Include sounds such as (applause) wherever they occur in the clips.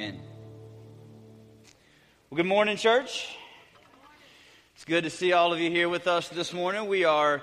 Amen. Well, good morning, church. It's good to see all of you here with us this morning. We are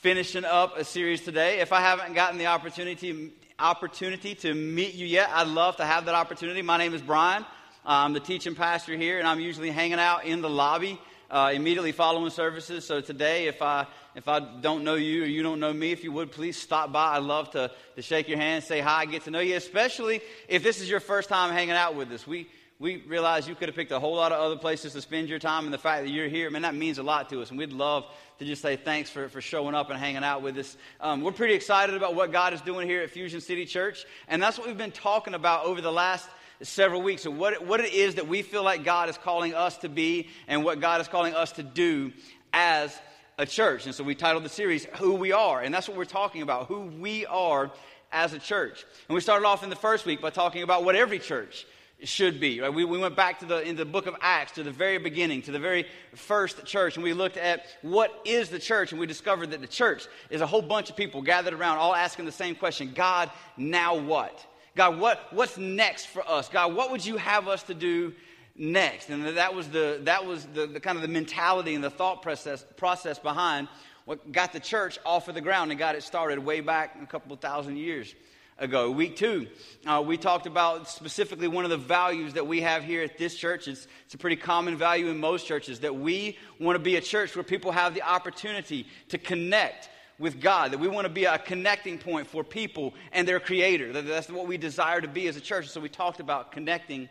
finishing up a series today. If I haven't gotten the opportunity opportunity to meet you yet, I'd love to have that opportunity. My name is Brian. I'm the teaching pastor here, and I'm usually hanging out in the lobby uh, immediately following services. So today, if I if I don't know you or you don't know me, if you would please stop by. I'd love to, to shake your hand, say hi, get to know you, especially if this is your first time hanging out with us. We we realize you could have picked a whole lot of other places to spend your time, and the fact that you're here, man, that means a lot to us. And we'd love to just say thanks for, for showing up and hanging out with us. Um, we're pretty excited about what God is doing here at Fusion City Church, and that's what we've been talking about over the last several weeks of what, what it is that we feel like God is calling us to be and what God is calling us to do as a church. And so we titled the series, Who We Are. And that's what we're talking about, who we are as a church. And we started off in the first week by talking about what every church should be. Right? We, we went back to the in the book of Acts to the very beginning, to the very first church, and we looked at what is the church, and we discovered that the church is a whole bunch of people gathered around, all asking the same question: God, now what? God, what, what's next for us? God, what would you have us to do next? And that was the, that was the, the kind of the mentality and the thought process, process behind what got the church off of the ground and got it started way back a couple thousand years ago. Week two, uh, we talked about specifically one of the values that we have here at this church. It's, it's a pretty common value in most churches that we want to be a church where people have the opportunity to connect with God, that we want to be a connecting point for people and their creator. That that's what we desire to be as a church. So we talked about connecting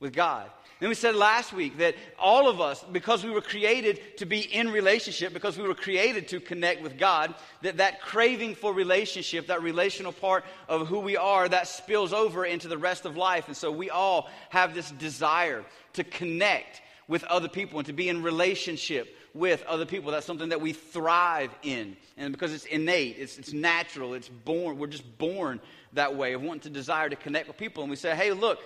with God. And we said last week that all of us, because we were created to be in relationship, because we were created to connect with God, that that craving for relationship, that relational part of who we are, that spills over into the rest of life. And so we all have this desire to connect with other people and to be in relationship with other people. That's something that we thrive in. And because it's innate, it's, it's natural, it's born, we're just born that way of wanting to desire to connect with people. And we say, hey, look,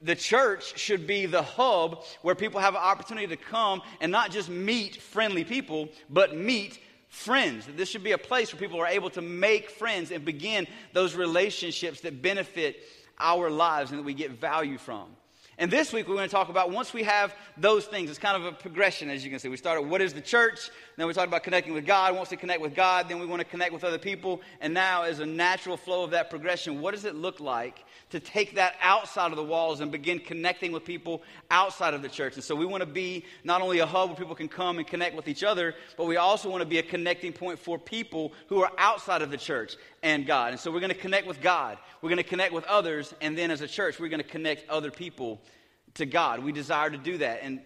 the church should be the hub where people have an opportunity to come and not just meet friendly people, but meet friends. This should be a place where people are able to make friends and begin those relationships that benefit our lives and that we get value from. And this week we're going to talk about once we have those things, it's kind of a progression, as you can see. We started what is the church, then we talked about connecting with God. Once we connect with God, then we want to connect with other people. And now, as a natural flow of that progression, what does it look like to take that outside of the walls and begin connecting with people outside of the church? And so we want to be not only a hub where people can come and connect with each other, but we also want to be a connecting point for people who are outside of the church and God. And so we're going to connect with God, we're going to connect with others, and then as a church, we're going to connect other people to God. We desire to do that. And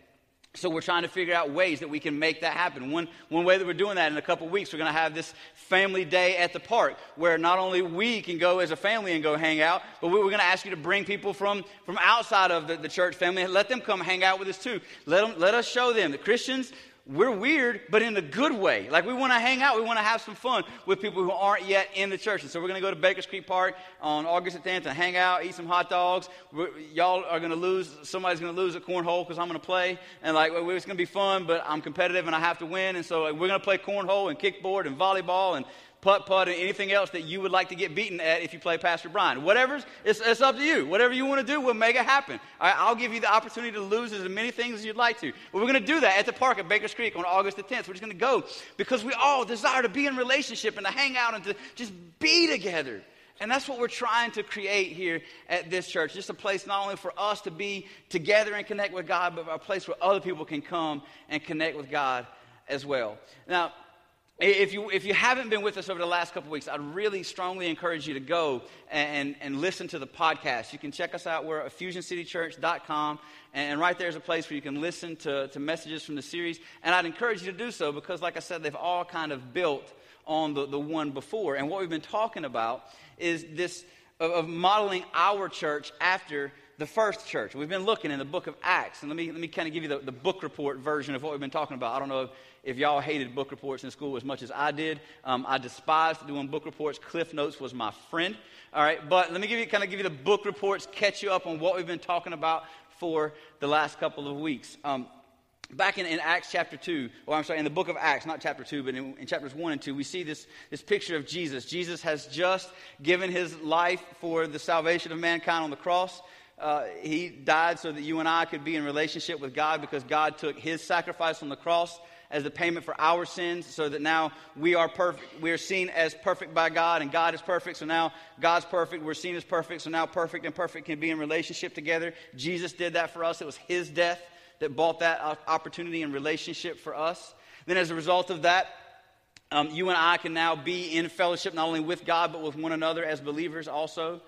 so we're trying to figure out ways that we can make that happen. One, one way that we're doing that in a couple weeks, we're going to have this family day at the park where not only we can go as a family and go hang out, but we're going to ask you to bring people from, from outside of the, the church family and let them come hang out with us too. Let, them, let us show them that Christians, we're weird, but in a good way. Like we want to hang out, we want to have some fun with people who aren't yet in the church. And so we're going to go to Bakers Creek Park on August the 10th and hang out, eat some hot dogs. We're, y'all are going to lose. Somebody's going to lose at cornhole because I'm going to play, and like it's going to be fun. But I'm competitive and I have to win, and so like, we're going to play cornhole and kickboard and volleyball and putt putt, and anything else that you would like to get beaten at if you play Pastor Brian. Whatever's, it's, it's up to you. Whatever you want to do, we'll make it happen. All right, I'll give you the opportunity to lose as many things as you'd like to. But we're going to do that at the park at Bakers Creek on August the 10th. We're just going to go because we all desire to be in relationship and to hang out and to just be together. And that's what we're trying to create here at this church. Just a place not only for us to be together and connect with God, but a place where other people can come and connect with God as well. Now, if you, if you haven't been with us over the last couple weeks, I'd really strongly encourage you to go and, and listen to the podcast. You can check us out. We're at fusioncitychurch.com, and right there's a place where you can listen to, to messages from the series. And I'd encourage you to do so because, like I said, they've all kind of built on the, the one before. And what we've been talking about is this of, of modeling our church after the first church. We've been looking in the book of Acts, and let me, let me kind of give you the, the book report version of what we've been talking about. I don't know if, if y'all hated book reports in school as much as I did. Um, I despised doing book reports. Cliff Notes was my friend. All right, but let me give you kind of give you the book reports, catch you up on what we've been talking about for the last couple of weeks. Um, back in, in, Acts chapter 2, or I'm sorry, in the book of Acts, not chapter 2, but in, in, chapters 1 and 2, we see this, this picture of Jesus. Jesus has just given his life for the salvation of mankind on the cross. Uh, he died so that you and I could be in relationship with God because God took his sacrifice on the cross as the payment for our sins so that now we are perfect we are seen as perfect by god and god is perfect. So now god's perfect we're seen as perfect. So now perfect and perfect can be in relationship together. Jesus did that for us. It was his death that bought that opportunity and relationship for us. Then as a result of that um, you and i can now be in fellowship not only with god but with one another as believers also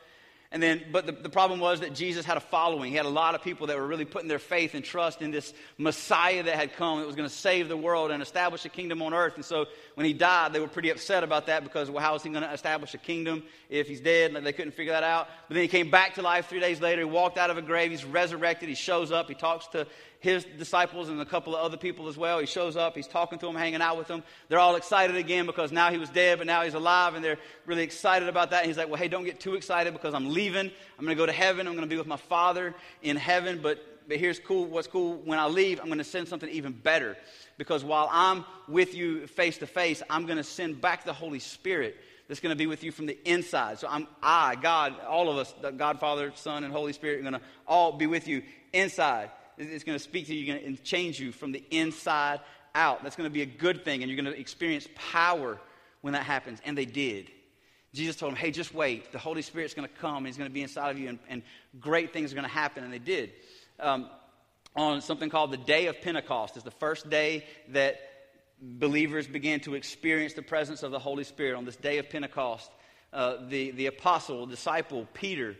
and then, but the, the problem was that Jesus had a following. He had a lot of people that were really putting their faith and trust in this Messiah that had come that was going to save the world and establish a kingdom on earth. And so when he died, they were pretty upset about that because, well, how is he going to establish a kingdom if he's dead? They couldn't figure that out. But then he came back to life three days later. He walked out of a grave. He's resurrected. He shows up. He talks to his disciples and a couple of other people as well. He shows up, he's talking to them, hanging out with them. They're all excited again because now he was dead, but now he's alive, and they're really excited about that. And he's like, Well, hey, don't get too excited because I'm leaving. I'm going to go to heaven. I'm going to be with my Father in heaven. But, but here's cool what's cool when I leave, I'm going to send something even better. Because while I'm with you face to face, I'm going to send back the Holy Spirit that's going to be with you from the inside. So I'm I, God, all of us, God, Father, Son, and Holy Spirit, are going to all be with you inside. It's going to speak to you and change you from the inside out. That's going to be a good thing, and you're going to experience power when that happens. And they did. Jesus told them, hey, just wait. The Holy Spirit's going to come, and He's going to be inside of you, and, and great things are going to happen. And they did. Um, on something called the Day of Pentecost, is the first day that believers began to experience the presence of the Holy Spirit. On this day of Pentecost, uh, the, the apostle, disciple, Peter,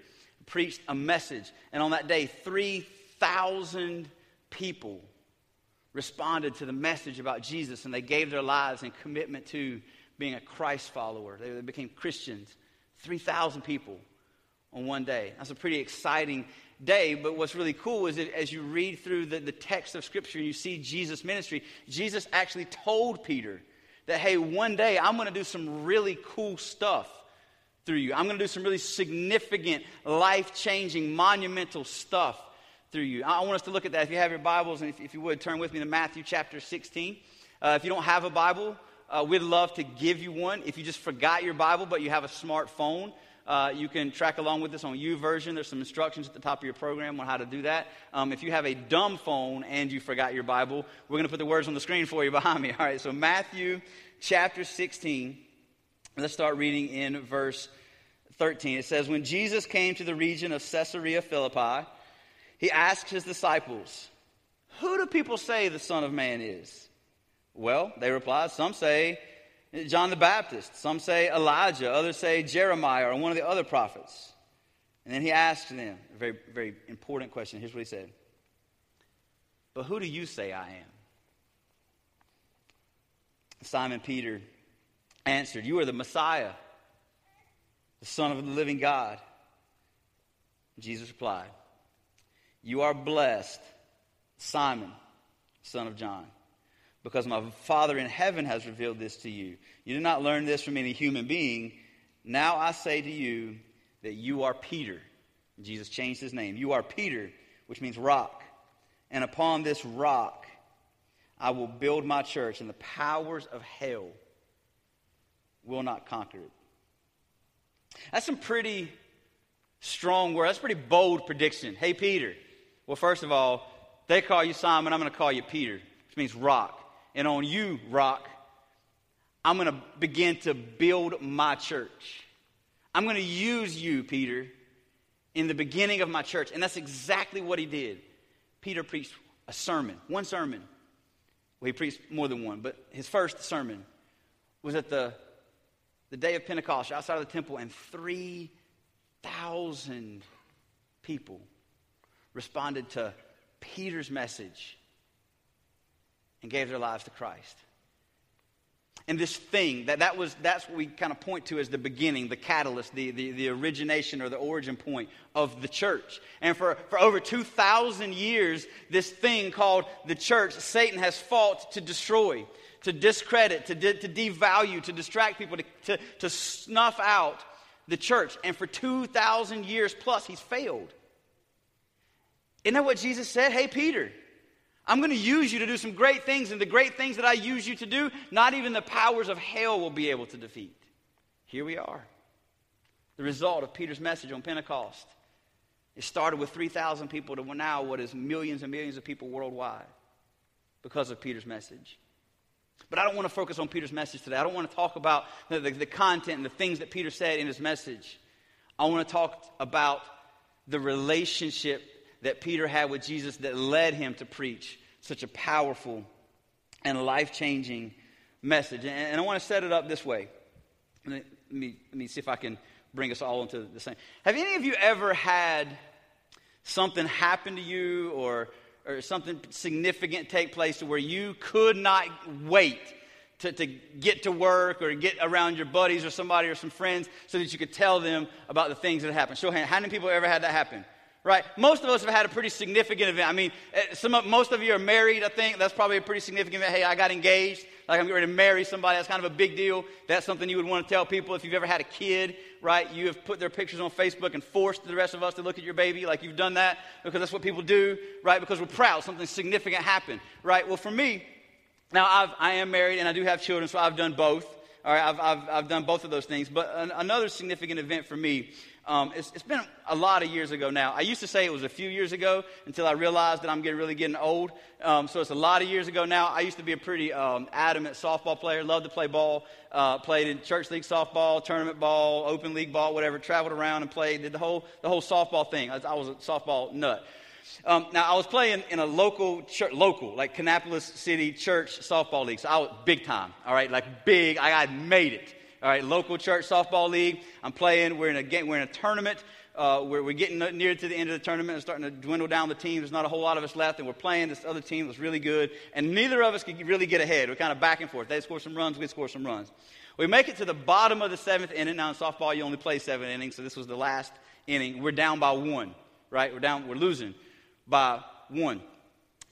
preached a message. And on that day, 3,000 thousand people responded to the message about Jesus and they gave their lives in commitment to being a Christ follower. They, they became Christians. 3,000 people on one day. That's a pretty exciting day, but what's really cool is that as you read through the, the text of Scripture and you see Jesus' ministry, Jesus actually told Peter that, hey, one day I'm going to do some really cool stuff through you. I'm going to do some really significant, life changing, monumental stuff through you. I want us to look at that. If you have your Bibles, and if, if you would, turn with me to Matthew chapter 16. Uh, if you don't have a Bible, uh, we'd love to give you one. If you just forgot your Bible, but you have a smartphone, uh, you can track along with this on U YouVersion. There's some instructions at the top of your program on how to do that. Um, if you have a dumb phone and you forgot your Bible, we're going to put the words on the screen for you behind me. (laughs) All right, so Matthew chapter 16. Let's start reading in verse 13. It says, When Jesus came to the region of Caesarea Philippi, he asked his disciples, Who do people say the Son of Man is? Well, they replied, Some say John the Baptist, some say Elijah, others say Jeremiah or one of the other prophets. And then he asked them a very, very important question. Here's what he said But who do you say I am? Simon Peter answered, You are the Messiah, the Son of the living God. Jesus replied, you are blessed, Simon, son of John, because my Father in heaven has revealed this to you. You did not learn this from any human being. Now I say to you that you are Peter. Jesus changed his name. You are Peter, which means rock. And upon this rock I will build my church, and the powers of hell will not conquer it. That's some pretty strong word. That's a pretty bold prediction. Hey, Peter, well, first of all, they call you Simon, I'm going to call you Peter, which means rock. And on you, rock, I'm going to begin to build my church. I'm going to use you, Peter, in the beginning of my church. And that's exactly what he did. Peter preached a sermon, one sermon. Well, he preached more than one, but his first sermon was at the, the day of Pentecost outside of the temple, and 3,000 people responded to Peter's message and gave their lives to Christ. And this thing, that, that was, that's what we kind of point to as the beginning, the catalyst, the, the, the origination or the origin point of the church. And for, for over 2,000 years, this thing called the church, Satan has fought to destroy, to discredit, to, de, to devalue, to distract people, to, to, to snuff out the church. And for 2,000 years plus, he's failed. Isn't that what Jesus said? Hey, Peter, I'm going to use you to do some great things, and the great things that I use you to do, not even the powers of hell will be able to defeat. Here we are. The result of Peter's message on Pentecost. It started with 3,000 people to now what is millions and millions of people worldwide because of Peter's message. But I don't want to focus on Peter's message today. I don't want to talk about the, the, the, content and the things that Peter said in his message. I want to talk about the relationship that Peter had with Jesus that led him to preach such a powerful and life changing message. And, and, I want to set it up this way. Let me, let me see if I can bring us all into the same. Have any of you ever had something happen to you or or something significant take place to where you could not wait to, to get to work or get around your buddies or somebody or some friends so that you could tell them about the things that happened. Show hand. How many people ever had that happen? Right? Most of us have had a pretty significant event. I mean, eh, some of, most of you are married, I think. That's probably a pretty significant event. Hey, I got engaged. Like I'm getting ready to marry somebody. That's kind of a big deal. That's something you would want to tell people if you've ever had a kid, right? You have put their pictures on Facebook and forced the rest of us to look at your baby like you've done that because that's what people do, right? Because we're proud. Something significant happened, right? Well, for me, now I've, I am married and I do have children, so I've done both. All right, I've, I've, I've done both of those things. But an, another significant event for me um, it's, it's been a lot of years ago now. I used to say it was a few years ago until I realized that I'm getting, really getting old. Um, so it's a lot of years ago now. I used to be a pretty um, adamant softball player, loved to play ball, uh, played in church league softball, tournament ball, open league ball, whatever, traveled around and played, did the whole, the whole softball thing. I, I was a softball nut. Um, now, I was playing in a local, church, local, like Kannapolis City Church softball league. So I was big time, all right, like big. I, I made it. All right, local church softball league. I'm playing. We're in a we're in a tournament. Uh, we're, we're getting near to the end of the tournament and starting to dwindle down the team. There's not a whole lot of us left, and we're playing this other team that's really good. And neither of us could really get ahead. We're kind of back and forth. They score some runs, we score some runs. We make it to the bottom of the seventh inning. Now in softball, you only play seven innings, so this was the last inning. We're down by one, right? We're down. We're losing by one.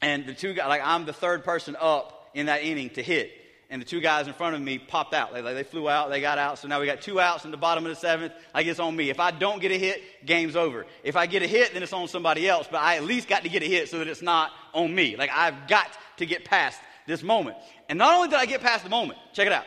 And the two guys, like I'm the third person up in that inning to hit and the two guys in front of me popped out. They, they flew out, they got out. So now we got two outs in the bottom of the seventh. I guess on me. If I don't get a hit, game's over. If I get a hit, then it's on somebody else. But I at least got to get a hit so that it's not on me. Like I've got to get past this moment. And not only did I get past the moment, check it out.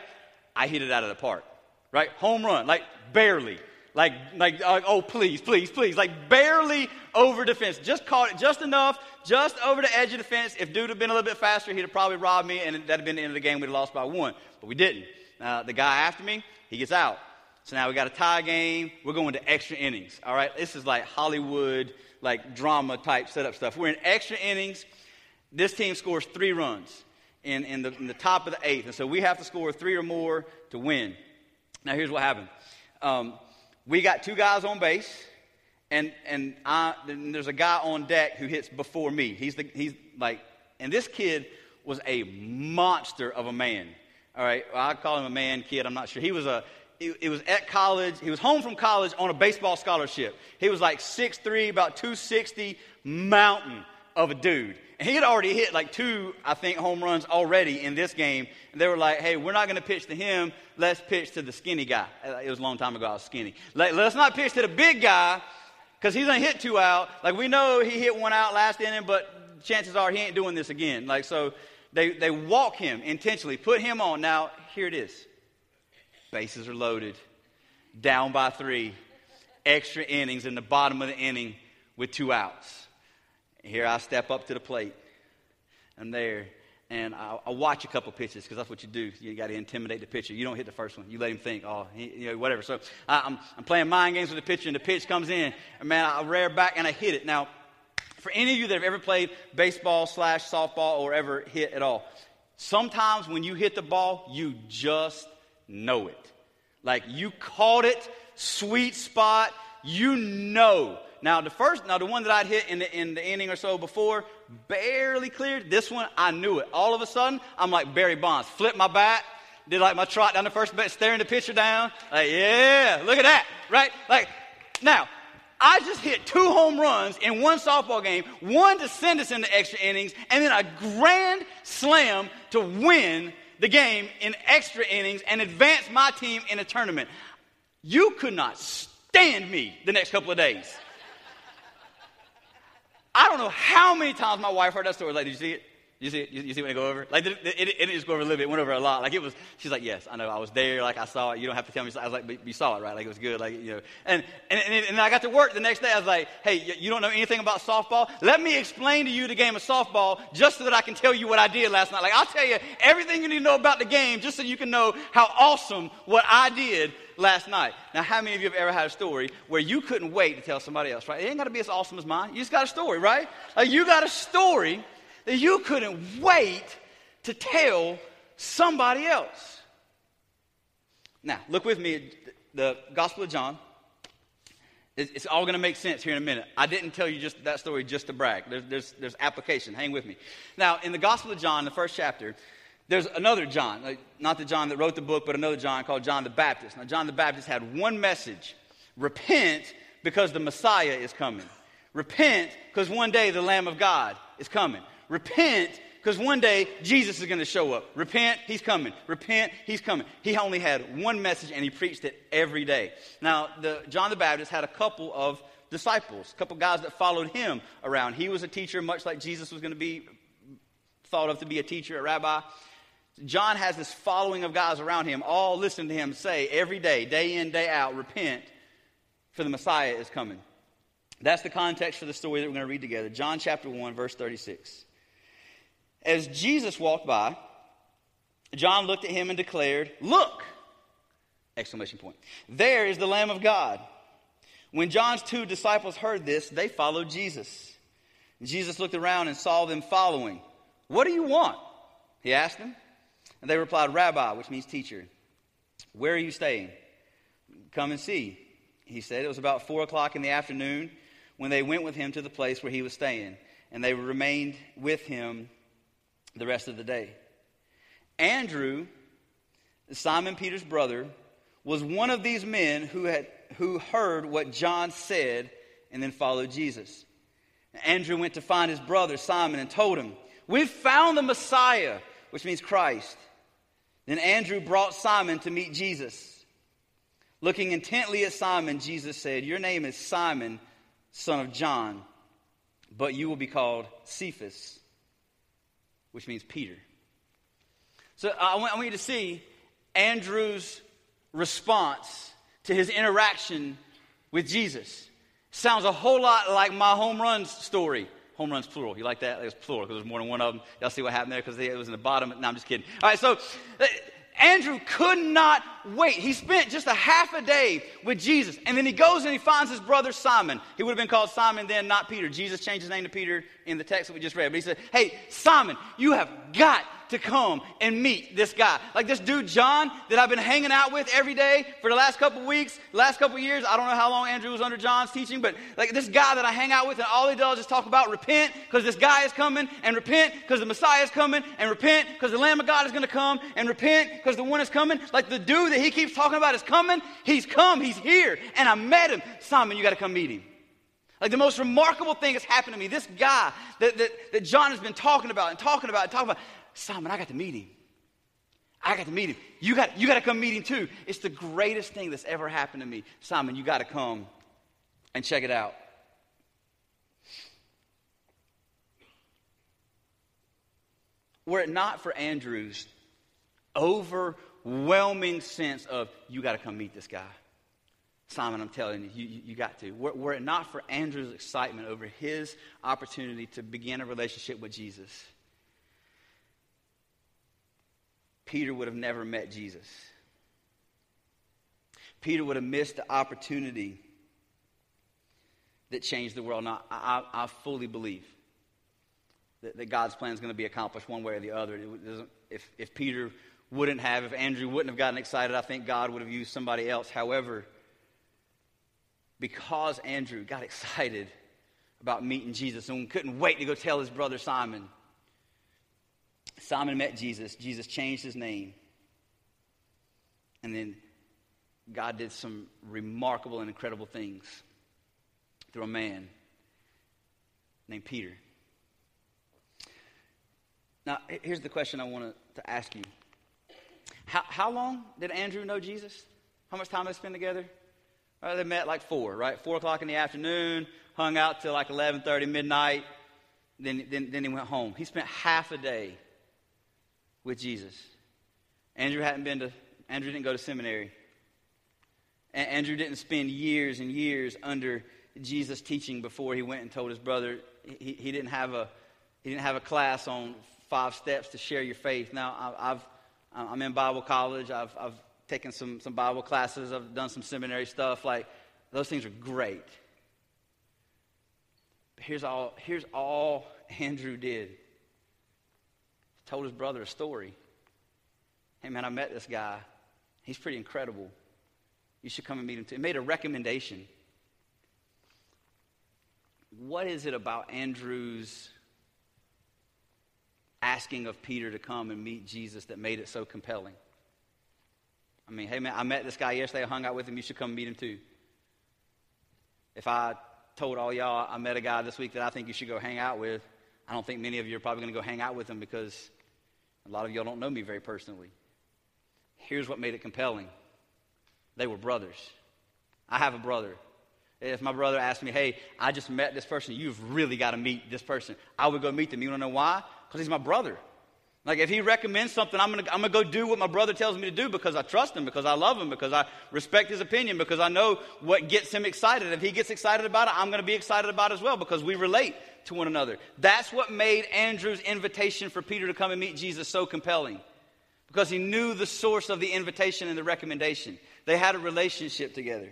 I hit it out of the park. Right? Home run, like barely. Like, like, uh, oh, please, please, please. Like, barely over the fence. Just caught it just enough, just over the edge of the fence. If dude had been a little bit faster, he'd have probably robbed me, and that'd have been the end of the game. We'd have lost by one. But we didn't. Now, the guy after me, he gets out. So now we got a tie game. We're going to extra innings. All right? This is like Hollywood, like drama type setup stuff. We're in extra innings. This team scores three runs in, in, the, in the top of the eighth. And so we have to score three or more to win. Now, here's what happened. Um, we got two guys on base, and and I, there's a guy on deck who hits before me. He's the he's like, and this kid was a monster of a man. All right, well, I call him a man kid. I'm not sure. He was a it was at college. He was home from college on a baseball scholarship. He was like 6'3", about 260, mountain of a dude. And he had already hit like two, I think, home runs already in this game. And they were like, hey, we're not going to pitch to him. Let's pitch to the skinny guy. Uh, it was a long time ago, I was skinny. Like, let's not pitch to the big guy because he's to hit two out. Like, we know he hit one out last inning, but chances are he ain't doing this again. Like, so they, they walk him intentionally, put him on. Now, here it is bases are loaded, down by three, extra innings in the bottom of the inning with two outs. Here I step up to the plate. I'm there, and I, I watch a couple pitches because that's what you do. You got to intimidate the pitcher. You don't hit the first one. You let him think, oh, he, you know, whatever. So I, am I'm, I'm playing mind games with the pitcher, and the pitch comes in, and man, I rear back and I hit it. Now, for any of you that have ever played baseball slash softball or ever hit at all, sometimes when you hit the ball, you just know it. Like you caught it, sweet spot. You know now, the first, now the one that I'd hit in the, in the inning or so before, barely cleared. This one, I knew it. All of a sudden, I'm like Barry Bonds. Flip my bat, did like my trot down the first base, staring the pitcher down. Like, yeah, look at that, right? Like, now, I just hit two home runs in one softball game, one to send us into extra innings, and then a grand slam to win the game in extra innings and advance my team in a tournament. You could not stand me the next couple of days. I don't know how many times my wife heard that story. Like, did you see it? You see, you, you see when it go over? Like, it, it, it, didn't just go over a little bit. It went over a lot. Like, it was, she's like, yes, I know. I was there. Like, I saw it. You don't have to tell me. I was like, but you saw it, right? Like, it was good. Like, you know. And, and, and, and I got to work the next day. I was like, hey, you don't know anything about softball? Let me explain to you the game of softball just so that I can tell you what I did last night. Like, I'll tell you everything you need to know about the game just so you can know how awesome what I did last night. Now, how many of you have ever had a story where you couldn't wait to tell somebody else, right? It ain't got to be as awesome as mine. You just got a story, right? Like, you got a story that you couldn't wait to tell somebody else. Now, look with me at the Gospel of John. It's all going to make sense here in a minute. I didn't tell you just that story just to brag. There's, there's, there's application. Hang with me. Now, in the Gospel of John, the first chapter, there's another John, not the John that wrote the book, but another John called John the Baptist. Now, John the Baptist had one message repent because the Messiah is coming. Repent because one day the Lamb of God is coming. Repent because one day Jesus is going to show up. Repent, he's coming. Repent, he's coming. He only had one message and he preached it every day. Now, the, John the Baptist had a couple of disciples, a couple guys that followed him around. He was a teacher, much like Jesus was going to be thought of to be a teacher, a rabbi. John has this following of guys around him, all listening to him say every day, day in, day out, repent, for the Messiah is coming. That's the context for the story that we're going to read together. John chapter 1, verse 36. As Jesus walked by, John looked at him and declared, Look! Exclamation point. There is the Lamb of God. When John's two disciples heard this, they followed Jesus. Jesus looked around and saw them following. What do you want? He asked them. And they replied, Rabbi, which means teacher. Where are you staying? Come and see. He said it was about four o'clock in the afternoon when they went with him to the place where he was staying, and they remained with him the rest of the day. Andrew, Simon Peter's brother, was one of these men who, had, who heard what John said and then followed Jesus. Andrew went to find his brother Simon and told him, We've found the Messiah, which means Christ. Then Andrew brought Simon to meet Jesus. Looking intently at Simon, Jesus said, Your name is Simon, son of John, but you will be called Cephas which means Peter. So uh, I want, I want you to see Andrew's response to his interaction with Jesus. Sounds a whole lot like my home runs story. Home runs plural. You like that? It's plural because there's more than one of them. Y'all see what happened there because it was in the bottom. No, I'm just kidding. All right, so uh, Andrew could not wait. He spent just a half a day with Jesus. And then he goes and he finds his brother Simon. He would have been called Simon then, not Peter. Jesus changed his name to Peter in the text that we just read. But he said, Hey, Simon, you have got to come and meet this guy. Like this dude, John, that I've been hanging out with every day for the last couple weeks, last couple years. I don't know how long Andrew was under John's teaching, but like this guy that I hang out with, and all he does is talk about repent because this guy is coming, and repent because the Messiah is coming, and repent because the Lamb of God is going to come, and repent because the one is coming. Like the dude that he keeps talking about is coming. He's come, he's here, and I met him. Simon, you got to come meet him. Like the most remarkable thing has happened to me. This guy that, that, that John has been talking about and talking about and talking about, Simon, I got to meet him. I got to meet him. You got, you got to come meet him too. It's the greatest thing that's ever happened to me. Simon, you got to come and check it out. Were it not for Andrew's overwhelming sense of, you got to come meet this guy. Simon, I'm telling you, you, you got to. Were, were it not for Andrew's excitement over his opportunity to begin a relationship with Jesus, Peter would have never met Jesus. Peter would have missed the opportunity that changed the world. Now, I, I fully believe that, that, God's plan is going to be accomplished one way or the other. if, if Peter wouldn't have, if Andrew wouldn't have gotten excited, I think God would have used somebody else. However, because Andrew got (laughs) excited about meeting Jesus and couldn't wait to go tell his brother Simon, Simon met Jesus. Jesus changed his name. And then God did some remarkable and incredible things through a man named Peter. Now, here's the question I want to ask you. How, how long did Andrew know Jesus? How much time did they spend together? they met like four, right? Four o'clock in the afternoon, hung out till like 11.30, midnight. then, then, then he went home. He spent half a day with Jesus. Andrew hadn't been to, Andrew didn't go to seminary. Andrew didn't spend years and years under Jesus' teaching before he went and told his brother. He, he, didn't, have a, he didn't have a class on five steps to share your faith. Now, I've, I'm in Bible college. I've, I've taken some, some Bible classes. I've done some seminary stuff. Like, those things are great. But here's all, here's all (laughs) Andrew did. Told his brother a story. Hey, man, I met this guy. He's pretty incredible. You should come and meet him too. He made a recommendation. What is it about Andrew's asking of Peter to come and meet Jesus that made it so compelling? I mean, hey, man, I met this guy yesterday. I hung out with him. You should come meet him too. If I told all y'all I met a guy this week that I think you should go hang out with, I don't think many of you are probably going to go hang out with him because a lot of y'all don't know me very personally. Here's what made it compelling they were brothers. I have a brother. If my brother asked me, hey, I just met this person, you've really got to meet this person, I would go meet them. You want to know why? Because he's my brother. Like if he recommends something, I'm gonna, I'm gonna go do what my brother tells me to do because I trust him, because I love him, because I respect his opinion, because I know what gets him excited. If he gets excited about it, I'm gonna be excited about it as well because we relate to one another. That's what made Andrew's invitation for Peter to come and meet Jesus so compelling. Because he knew the source of the invitation and the recommendation. They had a relationship together.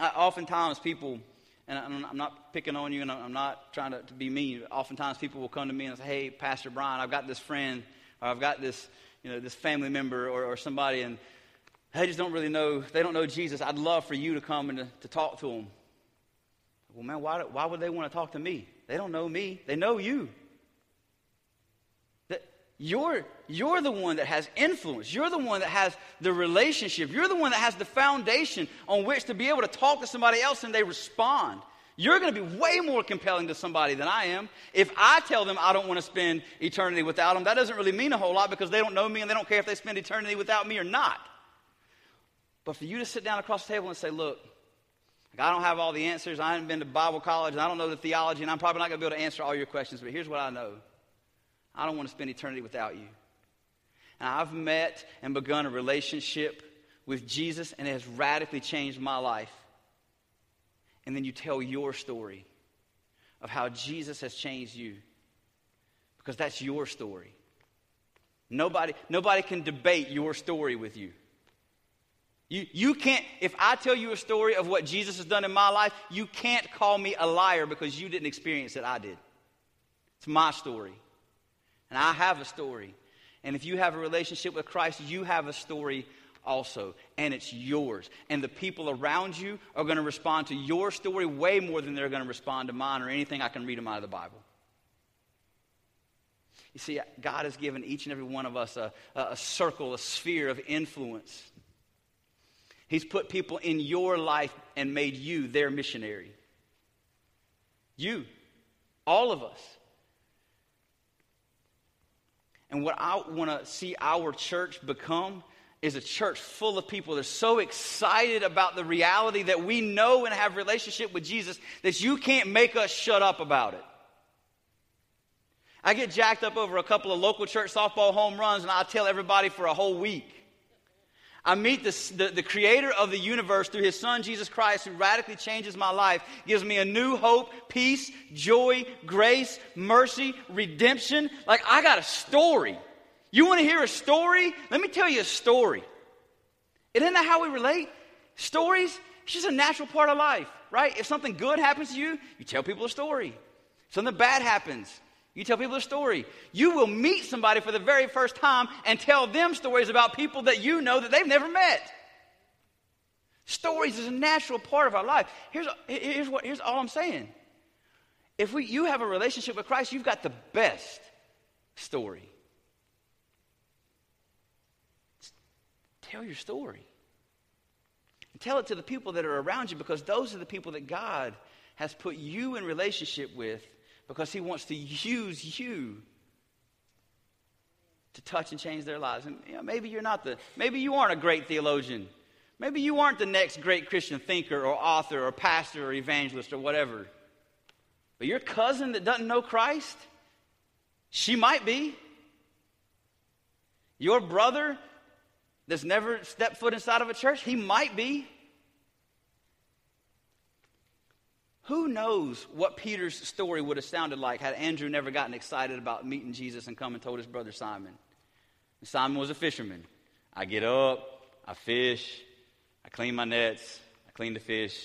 I, oftentimes people and I'm not picking on you and I'm not trying to, to, be mean. Oftentimes people will come to me and say, hey, Pastor Brian, I've got this friend or I've got this, you know, this family member or, or somebody and they just don't really know, they don't know Jesus. I'd love for you to come and to, to talk to them. Well, man, why, why would they want to talk to me? They don't know me. They know you. You're, you're the one that has influence. You're the one that has the relationship. You're the one that has the foundation on which to be able to talk to somebody else and they respond. You're going to be way more compelling to somebody than I am. If I tell them I don't want to spend eternity without them, that doesn't really mean a whole lot because they don't know me and they don't care if they spend eternity without me or not. But for you to sit down across the table and say, look, I don't have all the answers. I haven't been to Bible college and I don't know the theology and I'm probably not going to be able to answer all your questions, but here's what I know. I don't want to spend eternity without you. And I've met and begun a relationship with Jesus, and it has radically changed my life. And then you tell your story of how Jesus has changed you, because that's your story. Nobody, nobody can debate your story with you. You, you can't, if I tell you a story of what Jesus has done in my life, you can't call me a liar because you didn't experience it. I did. It's my story. And I have a story. And if you have a relationship with Christ, you have a story also. And it's yours. And the people around you are going to respond to your story way more than they're going to respond to mine or anything I can read them out of the Bible. You see, God has given each and every one of us a, a circle, a sphere of influence. He's put people in your life and made you their missionary. You, all of us. And what I want to see our church become is a church full of people that are so excited about the reality that we know and have relationship with Jesus that you can't make us shut up about it. I get jacked up over a couple of local church softball home runs and I tell everybody for a whole week. I meet the, the, the, creator of the universe through his son, Jesus Christ, who radically changes my life, gives me a new hope, peace, joy, grace, mercy, redemption. Like, I got a story. You want to hear a story? Let me tell you a story. Isn't that how we relate? Stories, it's just a natural part of life, right? If something good happens to you, you tell people a story. Something bad happens, you tell people a story. You will meet somebody for the very first time and tell them stories about people that you know that they've never met. Stories is a natural part of our life. Here's, here's, what, here's all I'm saying. If we, you have a relationship with Christ, you've got the best story. Tell your story. And tell it to the people that are around you because those are the people that God has put you in relationship with because He wants to use you to touch and change their lives. And you know, maybe you're not the, maybe you aren't a great theologian. Maybe you aren't the next great Christian thinker or author or pastor or evangelist or whatever. But your cousin that doesn't know Christ, she might be. Your brother that's never stepped foot inside of a church, he might be. Who knows what Peter's story would have sounded like had Andrew never gotten excited about meeting Jesus and come and told his brother Simon? Simon was a fisherman. I get up, I fish, I clean my nets, I clean the fish,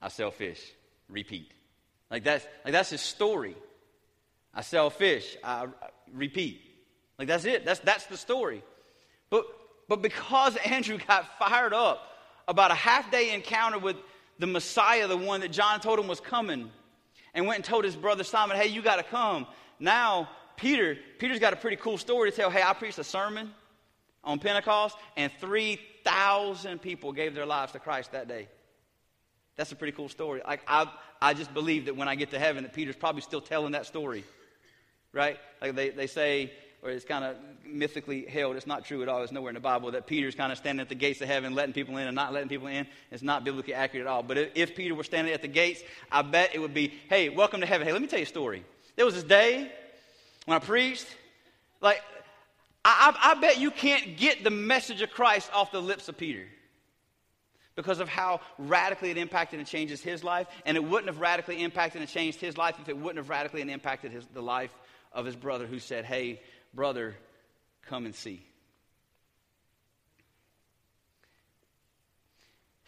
I sell fish. Repeat. Like that's, like that's his story. I sell fish, I, I repeat. Like that's it. That's, that's the story. But, but because Andrew got fired up about a half day encounter with the Messiah, the one that John told him was coming, and went and told his brother Simon, hey, you got to come. Now, Peter, Peter's got a pretty cool story to tell. Hey, I preached a sermon on Pentecost, and 3,000 people gave their lives to Christ that day. That's a pretty cool story. Like, I, I just believe that when I get to heaven, that Peter's probably still telling that story, right? Like they, they say, or it's kind of mythically held. It's not true at all. It's nowhere in the Bible that Peter's kind of standing at the gates of heaven, letting people in and not letting people in. It's not biblically accurate at all. But if, Peter were standing at the gates, I bet it would be, hey, welcome to heaven. Hey, let me tell you a story. There was this day when I preached, like, I, I, I bet you can't get the message of Christ off the lips of Peter because of how radically it impacted and changes his life. And it wouldn't have radically impacted and changed his life if it wouldn't have radically impacted his, the life of his brother who said, Hey, brother, come and see.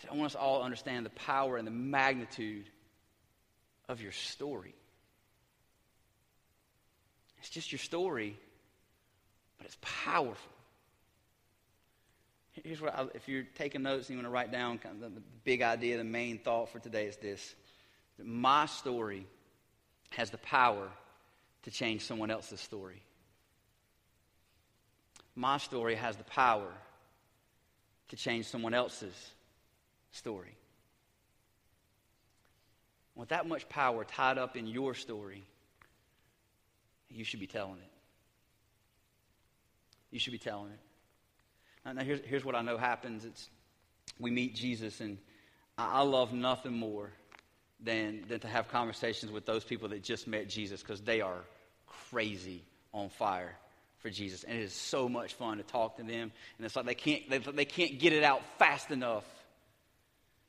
I want us all to understand the power and the magnitude of your story. It's just your story, but it's powerful. Here's what I, if you're taking notes and you want to write down kind of the, the big idea, the main thought for today is this that my story has the power to change someone else's story my story has the power to change someone else's story. With that much power tied up in your story, you should be telling it. You should be telling it. Now, here's, here's what I know happens. It's we meet Jesus, and I, I love nothing more than, than to have conversations with those people that just met Jesus because they are crazy on fire for Jesus. And it is so much fun to talk to them. And it's like they can't, they, they can't get it out fast enough.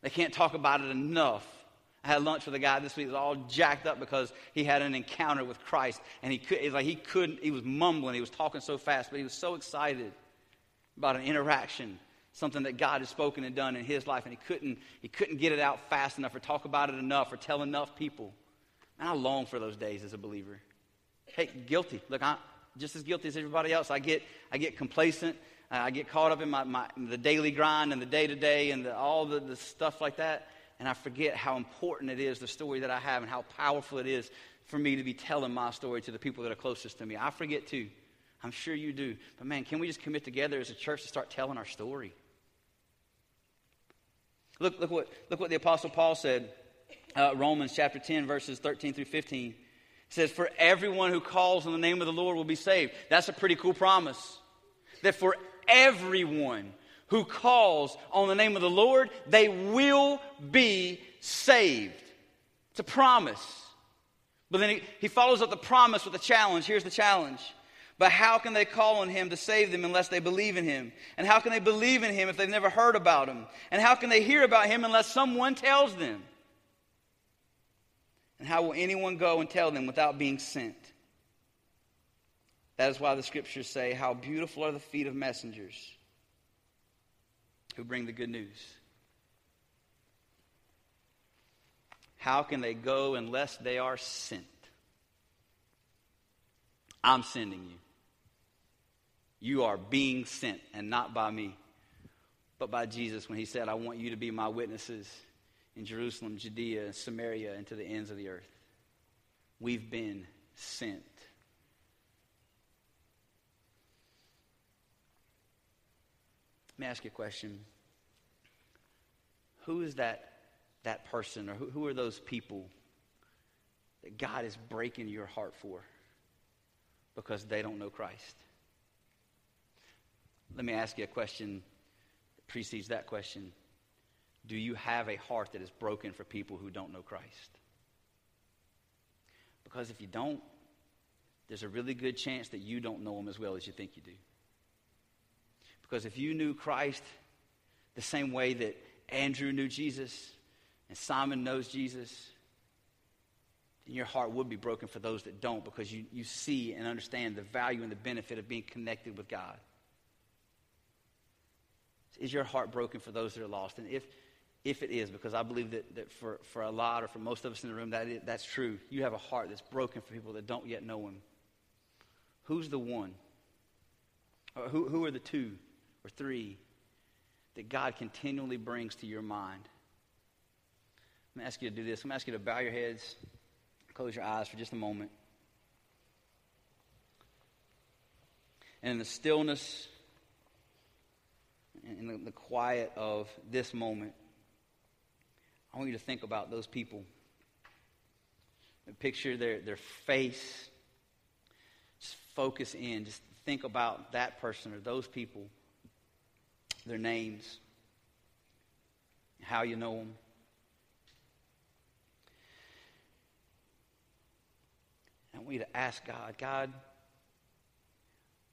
They can't talk about it enough. I had lunch with a guy this week that was all jacked up because he had an encounter with Christ. And he could, like he couldn't, he was mumbling. He was talking so fast, but he was so excited about an interaction, something that God had spoken and done in his life. And he couldn't, he couldn't get it out fast enough or talk about it enough or tell enough people. And I long for those days as a believer. Hey, guilty. Look, I, just as guilty as everybody else. I get, I get complacent. Uh, I get caught up in my, my, the daily grind and the day to day and the, all the, the stuff like that. And I forget how important it is, the story that I have, and how powerful it is for me to be telling my story to the people that are closest to me. I forget too. I'm sure you do. But man, can we just commit together as a church to start telling our story? Look, look, what, look what the Apostle Paul said, uh, Romans chapter 10, verses 13 through 15. Says, For everyone who calls on the name of the Lord will be saved. That's a pretty cool promise. That for everyone who calls on the name of the Lord, they will be saved. It's a promise. But then he, he follows up the promise with a challenge. Here's the challenge. But how can they call on him to save them unless they believe in him? And how can they believe in him if they've never heard about him? And how can they hear about him unless someone tells them? And how will anyone go and tell them without being sent? That is why the scriptures say, How beautiful are the feet of messengers who bring the good news. How can they go unless they are sent? I'm sending you. You are being sent, and not by me, but by Jesus when he said, I want you to be my witnesses in Jerusalem, Judea, Samaria, and to the ends of the earth. We've been sent. Let me ask you a question. Who is that, that person, or who, who are those people that God is breaking your heart for because they don't know Christ? Let me ask you a question that precedes that question. Do you have a heart that is broken for people who don't know Christ? Because if you don't, there's a really good chance that you don't know him as well as you think you do. Because if you knew Christ the same way that Andrew knew Jesus and Simon knows Jesus, then your heart would be broken for those that don't because you, you see and understand the value and the benefit of being connected with God. Is your heart broken for those that are lost? And if, if it is, because I believe that, that for, for a lot or for most of us in the room, that is, that's true. You have a heart that's broken for people that don't yet know Him. Who's the one? Or who, who are the two or three that God continually brings to your mind? I'm going to ask you to do this. I'm going to ask you to bow your heads, close your eyes for just a moment. And in the stillness, in the, the quiet of this moment, I want you to think about those people. Picture their, their face. Just focus in. Just think about that person or those people, their names, how you know them. I want you to ask God, God,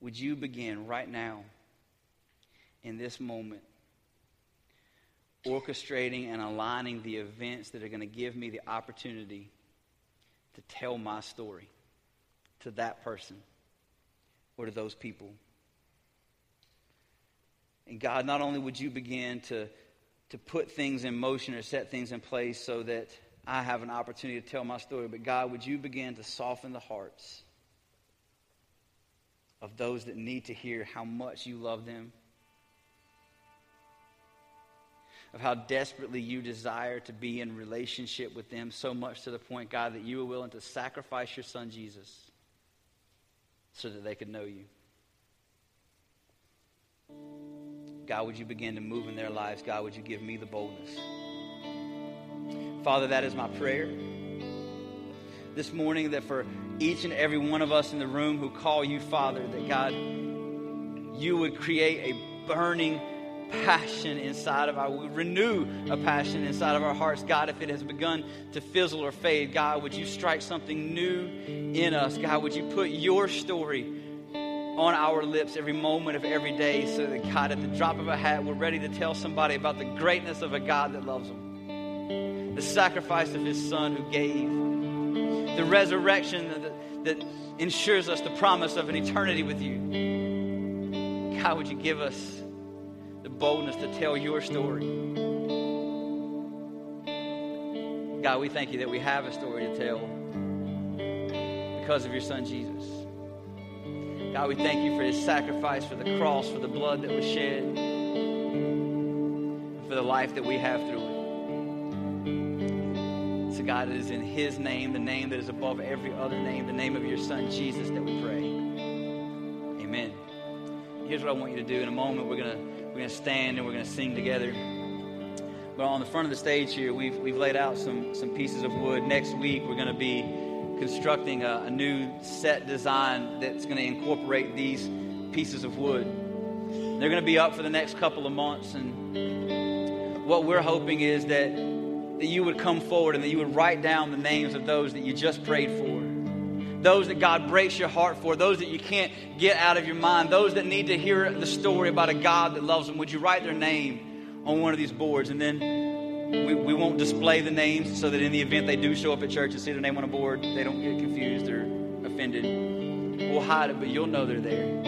would you begin right now in this moment orchestrating and aligning the events that are going to give me the opportunity to tell my story to that person or to those people. And God, not only would you begin to, to put things in motion or set things in place so that I have an opportunity to tell my story, but God, would you begin to soften the hearts of those that need to hear how much you love them? Of how desperately you desire to be in relationship with them, so much to the point, God, that you were willing to sacrifice your son Jesus so that they could know you. God, would you begin to move in their lives? God, would you give me the boldness? Father, that is my prayer this morning that for each and every one of us in the room who call you Father, that God, you would create a burning passion inside of our, we renew a passion inside of our hearts. God, if it has begun to fizzle or fade, God, would you strike something new in us? God, would you put your story on our lips every moment of every day so that, God, at the drop of a hat, we're ready to tell somebody about the greatness of a God that loves them, the sacrifice of his Son who gave, the resurrection that, that ensures us the promise of an eternity with you. God, would you give us boldness to tell your story. God, we thank you that we have a story to tell because of your son Jesus. God, we thank you for his sacrifice, for the cross, for the blood that was shed, and for the life that we have through it. So, God, it is in his name, the name that is above every other name, the name of your son Jesus, that we pray. Amen. Here's what I want you to do. In a moment, we're going to we're going to stand and we're going to sing together. But on the front of the stage here, we've, we've laid out some, some pieces of wood. Next week, we're going to be constructing a, a new set design that's going to incorporate these pieces of wood. They're going to be up for the next couple of months. And what we're hoping is that, that you would come forward and that you would write down the names of those that you just prayed for those that God breaks your heart for, those that you can't get out of your mind, those that need to hear the story about a God that loves them. Would you write their name on one of these boards? And then we, we won't display the names so that in the event they do show up at church and see their name on a board, they don't get confused or offended. We'll hide it, but you'll know they're there.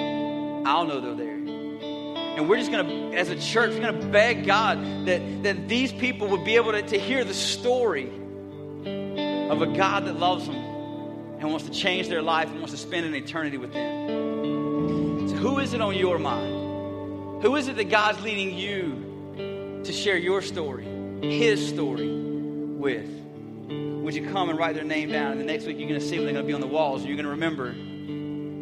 I'll know they're there. And we're just going to, as a church, we're going to beg God that, that these people would be able to, to hear the story of a God that loves them and wants to change their life and wants to spend an eternity with them. So, who is it on your mind? Who is it that God's leading you to share your story, His story, with? Would you come and write their name down? And the next week you're going to see them. They're going to be on the walls. And you're going to remember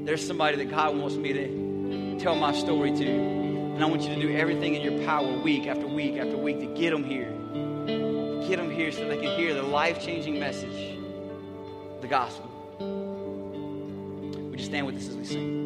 there's somebody that God wants me to tell my story to. And I want you to do everything in your power week after week after week to get them here. Get them here so they can hear the life changing message, the gospel stand with us as we sing?